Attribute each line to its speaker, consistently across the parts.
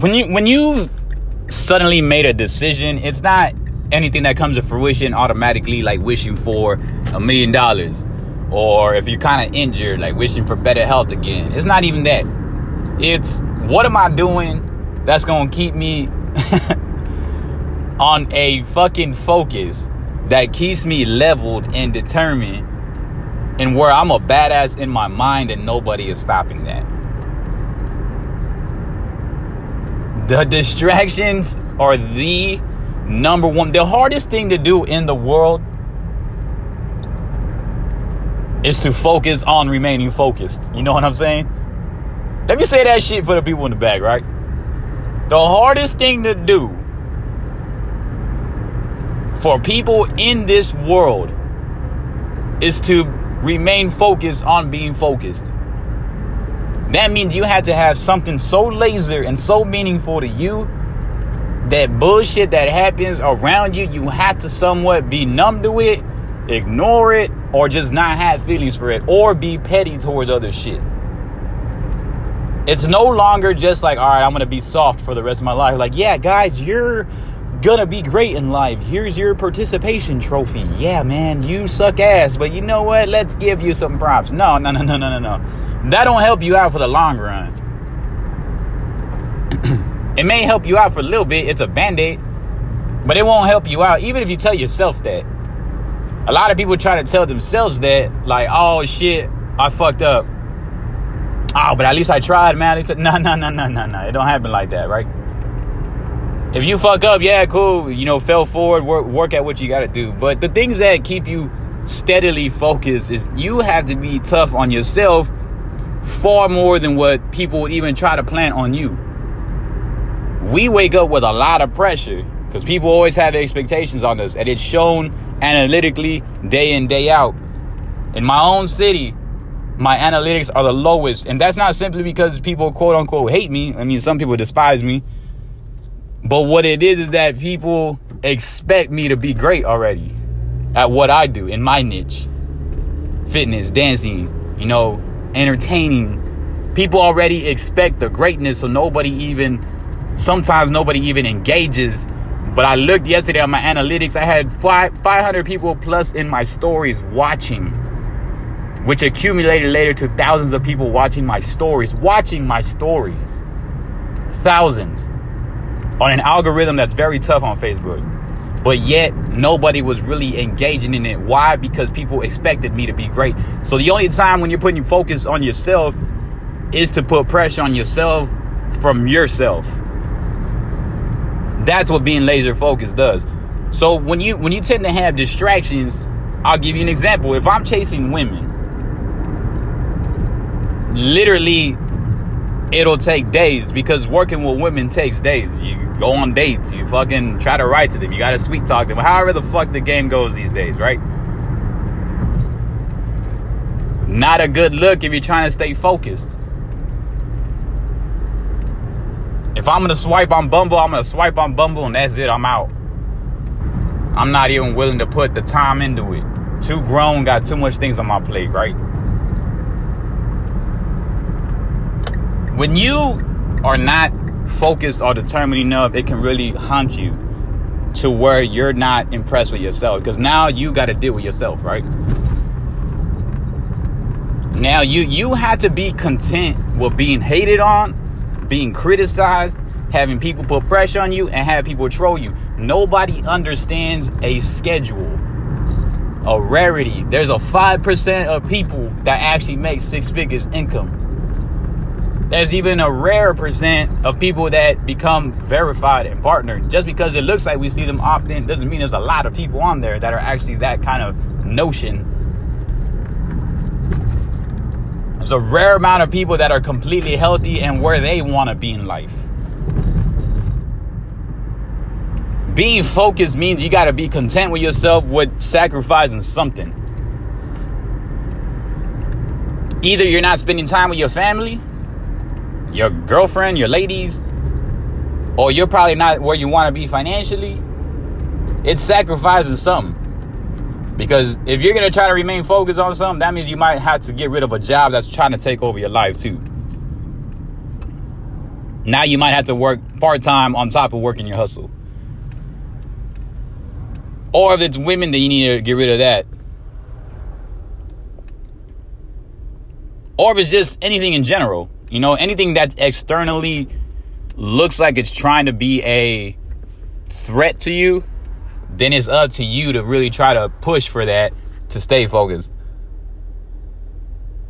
Speaker 1: when you when you suddenly made a decision, it's not anything that comes to fruition automatically, like wishing for a million dollars, or if you're kind of injured, like wishing for better health again. It's not even that. It's what am I doing that's gonna keep me on a fucking focus that keeps me leveled and determined and where I'm a badass in my mind and nobody is stopping that. The distractions are the number one, the hardest thing to do in the world is to focus on remaining focused. You know what I'm saying? Let me say that shit for the people in the back, right? The hardest thing to do for people in this world is to remain focused on being focused. That means you had to have something so laser and so meaningful to you that bullshit that happens around you, you have to somewhat be numb to it, ignore it, or just not have feelings for it, or be petty towards other shit. It's no longer just like, all right, I'm gonna be soft for the rest of my life. Like, yeah, guys, you're gonna be great in life. Here's your participation trophy. Yeah, man, you suck ass, but you know what? Let's give you some props. No, no, no, no, no, no, no. That don't help you out for the long run. it may help you out for a little bit. It's a band-aid, but it won't help you out, even if you tell yourself that. A lot of people try to tell themselves that, like, oh shit, I fucked up. Oh, but at least I tried, man. It's No, no, no, no, no, no. It don't happen like that, right? if you fuck up, yeah, cool. You know, fell forward, work, work at what you got to do. But the things that keep you steadily focused is you have to be tough on yourself far more than what people would even try to plant on you. We wake up with a lot of pressure because people always have expectations on us, and it's shown analytically day in, day out. In my own city, my analytics are the lowest, and that's not simply because people quote unquote hate me. I mean, some people despise me but what it is is that people expect me to be great already at what I do in my niche fitness, dancing, you know, entertaining. People already expect the greatness, so nobody even, sometimes nobody even engages. But I looked yesterday on my analytics, I had 500 people plus in my stories watching, which accumulated later to thousands of people watching my stories, watching my stories. Thousands on an algorithm that's very tough on Facebook. But yet, nobody was really engaging in it. Why? Because people expected me to be great. So, the only time when you're putting focus on yourself is to put pressure on yourself from yourself. That's what being laser focused does. So when you when you tend to have distractions, I'll give you an example. If I'm chasing women, literally it'll take days because working with women takes days. You go on dates, you fucking try to write to them, you gotta sweet talk them, however the fuck the game goes these days, right? Not a good look if you're trying to stay focused. If I'm gonna swipe on Bumble, I'm gonna swipe on Bumble and that's it, I'm out. I'm not even willing to put the time into it. Too grown, got too much things on my plate, right? When you are not focused or determined enough, it can really haunt you to where you're not impressed with yourself. Because now you got to deal with yourself, right? Now you you have to be content with being hated on, being criticized, having people put pressure on you, and have people troll you. Nobody understands a schedule, a rarity. There's a five percent of people that actually make six figures income there's even a rare percent of people that become verified and partnered. Just because it looks like we see them often doesn't mean there's a lot of people on there that are actually that kind of notion. There's a rare amount of people that are completely healthy and where they want to be in life. Being focused means you got to be content with yourself with sacrificing something. Either you're not spending time with your family your girlfriend, your ladies, or you're probably not where you want to be financially, it's sacrificing something. Because if you're gonna try to remain focused on something, that means you might have to get rid of a job that's trying to take over your life too. Now you might have to work part time on top of working your hustle. Or if it's women, then you need to get rid of that. Or if it's just anything in general, you know, anything that's externally looks like it's trying to be a threat to you, then it's up to you to really try to push for that to stay focused.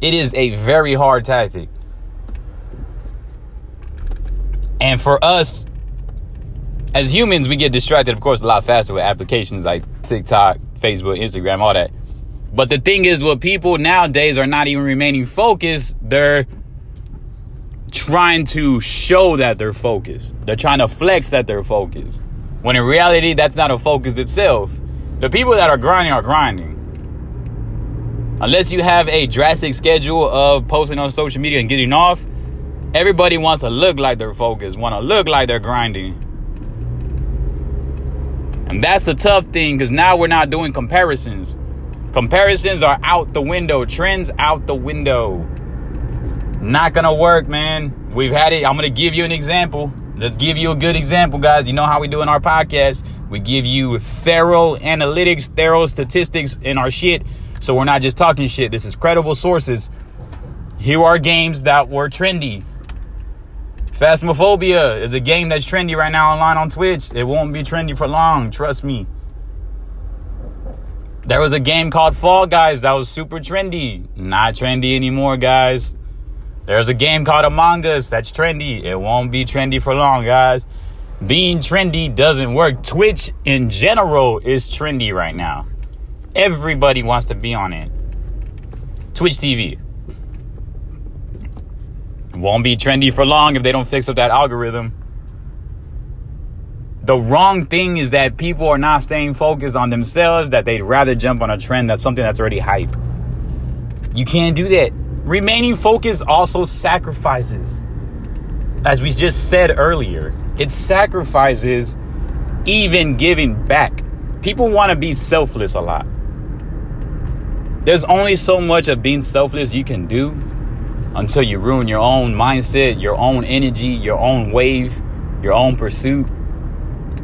Speaker 1: It is a very hard tactic. And for us, as humans, we get distracted, of course, a lot faster with applications like TikTok, Facebook, Instagram, all that. But the thing is, what people nowadays are not even remaining focused, they're trying to show that they're focused. They're trying to flex that they're focused. When in reality, that's not a focus itself. The people that are grinding are grinding. Unless you have a drastic schedule of posting on social media and getting off, everybody wants to look like they're focused, want to look like they're grinding. And that's the tough thing because now we're not doing comparisons. Comparisons are out the window, trends out the window. Not gonna work, man. We've had it. I'm gonna give you an example. Let's give you a good example, guys. You know how we do in our podcast. We give you thorough analytics, thorough statistics in our shit. So we're not just talking shit. This is credible sources. Here are games that were trendy. Phasmophobia is a game that's trendy right now online on Twitch. It won't be trendy for long, trust me. There was a game called Fall Guys that was super trendy. Not trendy anymore, guys. There's a game called Among Us that's trendy. It won't be trendy for long, guys. Being trendy doesn't work. Twitch in general is trendy right now. Everybody wants to be on it. Twitch TV won't be trendy for long if they don't fix up that algorithm. The wrong thing is that people are not staying focused on themselves, that they'd rather jump on a trend that's something that's already hype. You can't do that. Remaining focused also sacrifices. As we just said earlier, it sacrifices even giving back. People want to be selfless a lot. There's only so much of being selfless you can do until you ruin your own mindset, your own energy, your own wave, your own pursuit.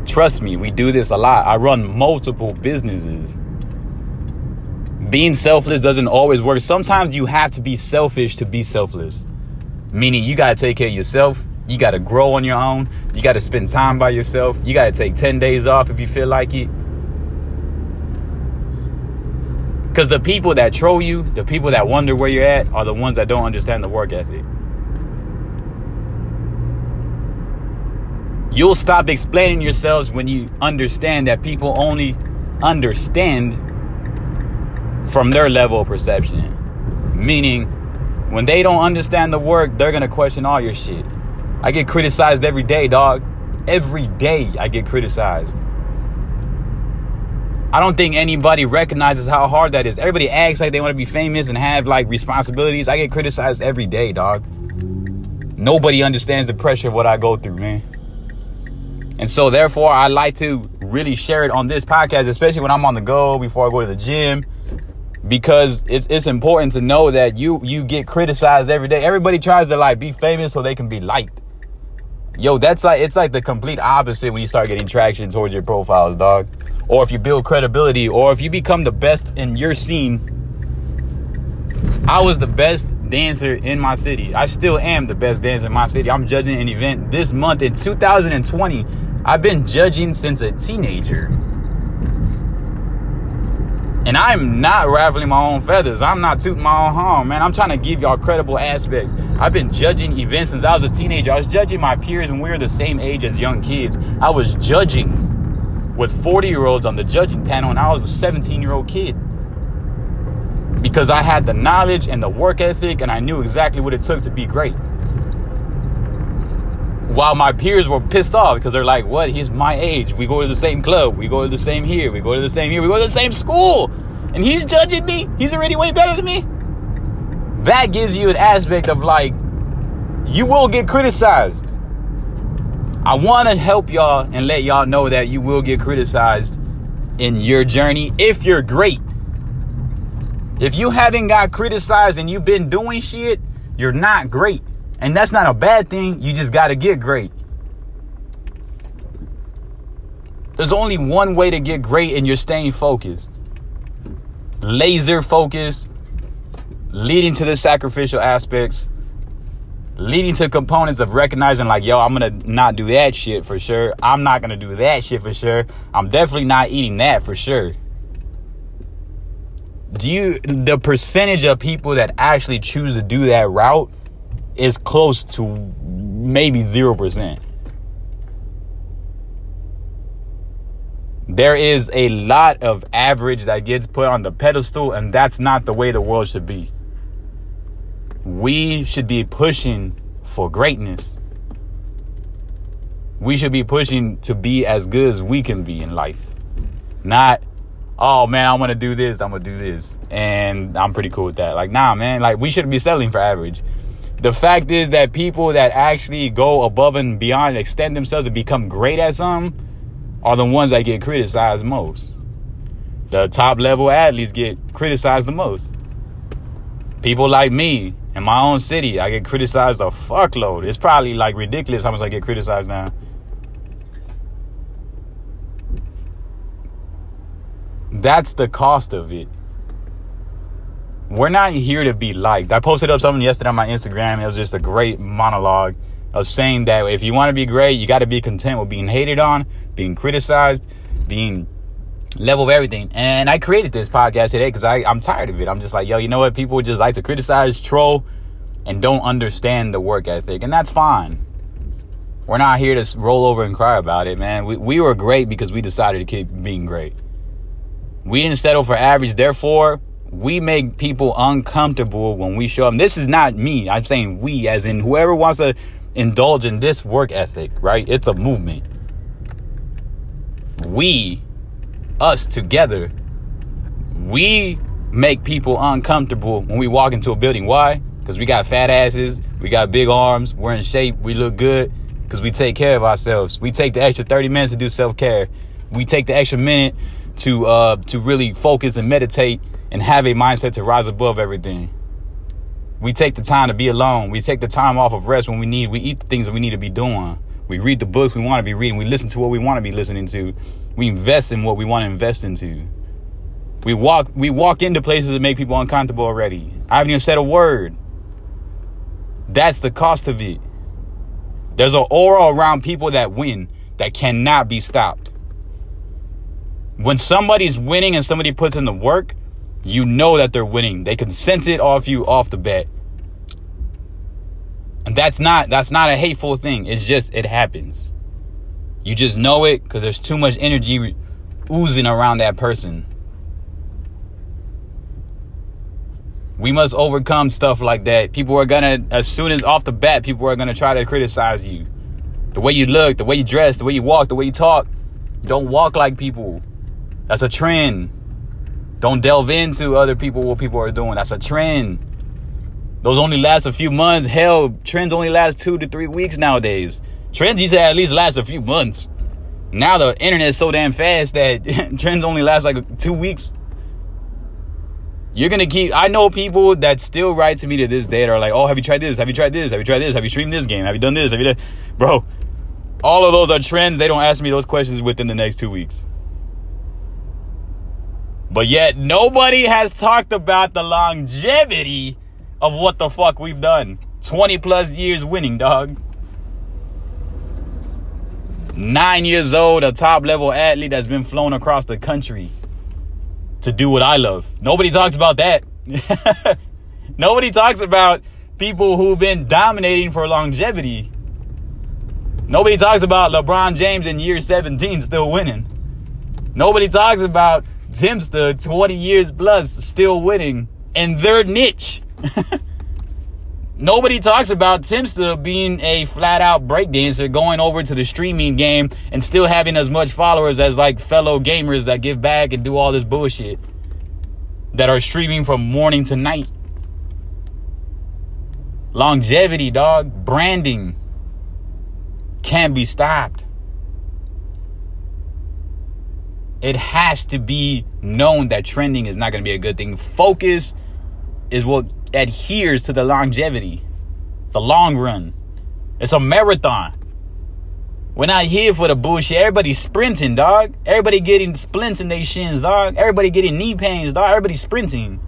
Speaker 1: Trust me, we do this a lot. I run multiple businesses. Being selfless doesn't always work. Sometimes you have to be selfish to be selfless. Meaning you got to take care of yourself. You got to grow on your own. You got to spend time by yourself. You got to take 10 days off if you feel like it. Because the people that troll you, the people that wonder where you're at, are the ones that don't understand the work ethic. You'll stop explaining yourselves when you understand that people only understand from their level of perception. Meaning, when they don't understand the work, they're gonna question all your shit. I get criticized every day, dog. Every day I get criticized. I don't think anybody recognizes how hard that is. Everybody acts like they want to be famous and have like responsibilities. I get criticized every day, dog. Nobody understands the pressure of what I go through, man. And so therefore I like to really share it on this podcast, especially when I'm on the go before I go to the gym. Because it's it's important to know that you you get criticized every day. Everybody tries to like be famous so they can be liked. Yo, that's like it's like the complete opposite when you start getting traction towards your profiles, dog or if you build credibility, or if you become the best in your scene. I was the best dancer in my city. I still am the best dancer in my city. I'm judging an event this month in 2020. I've been judging since a teenager. And I'm not raveling my own feathers. I'm not tooting my own horn, man. I'm trying to give y'all credible aspects. I've been judging events since I was a teenager. I was judging my peers when we were the same age as young kids. I was judging with 40 year olds on the judging panel, and I was a 17 year old kid. Because I had the knowledge and the work ethic, and I knew exactly what it took to be great. While my peers were pissed off because they're like, What? He's my age. We go to the same club. We go to the same here. We go to the same here. We go to the same school. And he's judging me. He's already way better than me. That gives you an aspect of like, you will get criticized I want to help y'all and let y'all know that you will get criticized in your journey if you're great. If you haven't got criticized and you've been doing shit, you're not great. And that's not a bad thing. You just got to get great. There's only one way to get great, and you're staying focused. Laser focus, leading to the sacrificial aspects, leading to components of recognizing, like, yo, I'm gonna not do that shit for sure. I'm not gonna do that shit for sure. I'm definitely not eating that for sure. Do you, the percentage of people that actually choose to do that route is close to maybe 0%. There is a lot of average that gets put on the pedestal, and that's not the way the world should be. We should be pushing for greatness. We should be pushing to be as good as we can be in life. Not, oh man, I'm gonna do this, I'm gonna do this. And I'm pretty cool with that. Like, nah, man, like we shouldn't be settling for average. The fact is that people that actually go above and beyond, and extend themselves, and become great at something are the ones that get criticized most. The top level athletes get criticized the most. People like me in my own city, I get criticized a fuckload. It's probably like ridiculous how much I get criticized now. That's the cost of it. We're not here to be liked. I posted up something yesterday on my Instagram. It was just a great monologue of saying that if you want to be great, you got to be content with being hated on, being criticized, being level of everything. And I created this podcast today because I'm tired of it. I'm just like, yo, you know what? People just like to criticize, troll, and don't understand the work ethic. And that's fine. We're not here to roll over and cry about it, man. We, we were great because we decided to keep being great. We didn't settle for average. Therefore, we make people uncomfortable when we show up. This is not me. I'm saying we, as in whoever wants to indulge in this work ethic, right? It's a movement. We, us together, we make people uncomfortable when we walk into a building. Why? Because we got fat asses, we got big arms, we're in shape, we look good, because we take care of ourselves. We take the extra 30 minutes to do self care. We take the extra minute to uh, to really focus and meditate and have a mindset to rise above everything. We take the time to be alone. We take the time off of rest when we need. We eat the things that we need to be doing. We read the books we want to be reading. We listen to what we want to be listening to. We invest in what we want to invest into. We walk we walk into places that make people uncomfortable already. I haven't even said a word. That's the cost of it. There's an aura around people that win that cannot be stopped. When somebody's winning and somebody puts in the work, you know that they're winning. They can sense it off you off the bat. And that's not that's not a hateful thing. It's just it happens. You just know it because there's too much energy oozing around that person. We must overcome stuff like that. People are gonna, as soon as off the bat, people are gonna try to criticize you. The way you look, the way you dress, the way you walk, the way you talk. Don't walk like people. That's a trend. Don't delve into other people, what people are doing. That's a trend. Those only last a few months. Hell, trends only last two to three weeks nowadays. Trends used to at least last a few months. Now the internet is so damn fast that trends only last like two weeks. You're gonna keep. I know people that still write to me to this day that are like, "Oh, have you tried this? Have you tried this? Have you tried this? Have you streamed this game? Have you done this? Have you done?" Bro, all of those are trends. They don't ask me those questions within the next two weeks. But yet, nobody has talked about the longevity of what the fuck we've done. 20 plus years winning, dog. Nine years old, a top level athlete that's been flown across the country to do what I love. Nobody talks about that. Nobody talks about people who've been dominating for longevity. Nobody talks about LeBron James in year 17 still winning. Nobody talks about Timster, 20 years plus, still winning in their niche. Nobody talks about Timster being a flat out breakdancer, going over to the streaming game and still having as much followers as like fellow gamers that give back and do all this bullshit that are streaming from morning to night. Longevity, dog, branding can't be stopped. It has to be known that trending is not going to be a good thing. Focus is what adheres to the longevity. the long run. It's a marathon. We're not here for the bullshit. Everybody's sprinting, dog. Everybody getting splints in their shins, dog. Everybody getting knee pains, dog. Everybody sprinting.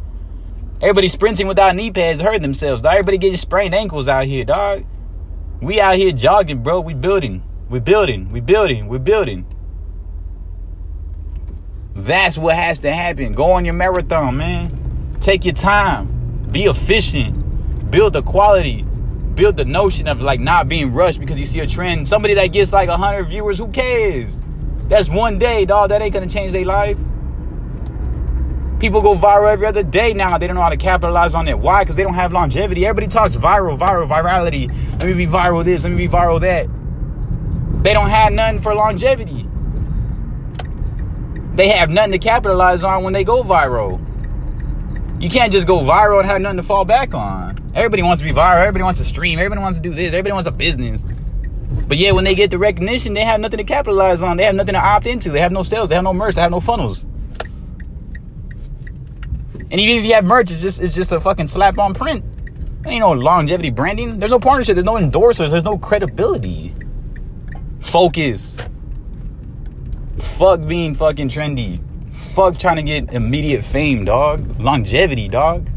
Speaker 1: Everybody sprinting without knee pads, hurting themselves, dog. Everybody getting sprained ankles out here, dog. We out here jogging, bro. We building. We building. We building. We building. That's what has to happen. Go on your marathon, man. Take your time. Be efficient. Build the quality. Build the notion of like not being rushed because you see a trend. Somebody that gets like 100 viewers, who cares? That's one day, dog. That ain't gonna change their life. People go viral every other day now. They don't know how to capitalize on it. Why? Because they don't have longevity. Everybody talks viral, viral, virality. Let me be viral this, let me be viral that. They don't have nothing for longevity they have nothing to capitalize on when they go viral. You can't just go viral and have nothing to fall back on. Everybody wants to be viral. Everybody wants to stream. Everybody wants to do this. Everybody wants a business. But yeah, when they get the recognition, they have nothing to capitalize on. They have nothing to opt into. They have no sales. They have no merch. They have no funnels. And even if you have merch, it's just it's just a fucking slap on print. There ain't no longevity branding. There's no partnership. There's no endorsers. There's no credibility. Focus. Fuck being fucking trendy. Fuck trying to get immediate fame, dog. Longevity, dog.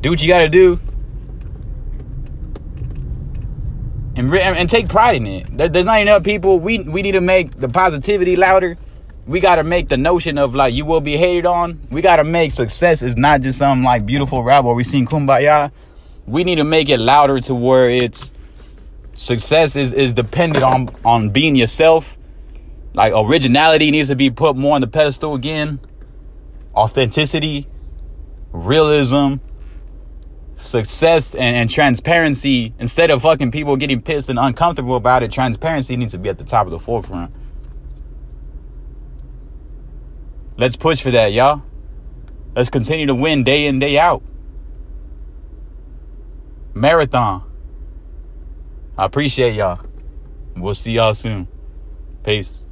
Speaker 1: Do what you gotta do. And, and take pride in it. There's not enough people. We, we need to make the positivity louder. We gotta make the notion of like you will be hated on. We gotta make success is not just some like beautiful rap where we sing kumbaya. We need to make it louder to where it's success is, is dependent on on being yourself like originality needs to be put more on the pedestal again. Authenticity, realism, success, and, and transparency. Instead of fucking people getting pissed and uncomfortable about it, transparency needs to be at the top of the forefront. Let's push for that, y'all. Let's continue to win day in, day out. Marathon. I appreciate y'all. We'll see y'all soon. Peace.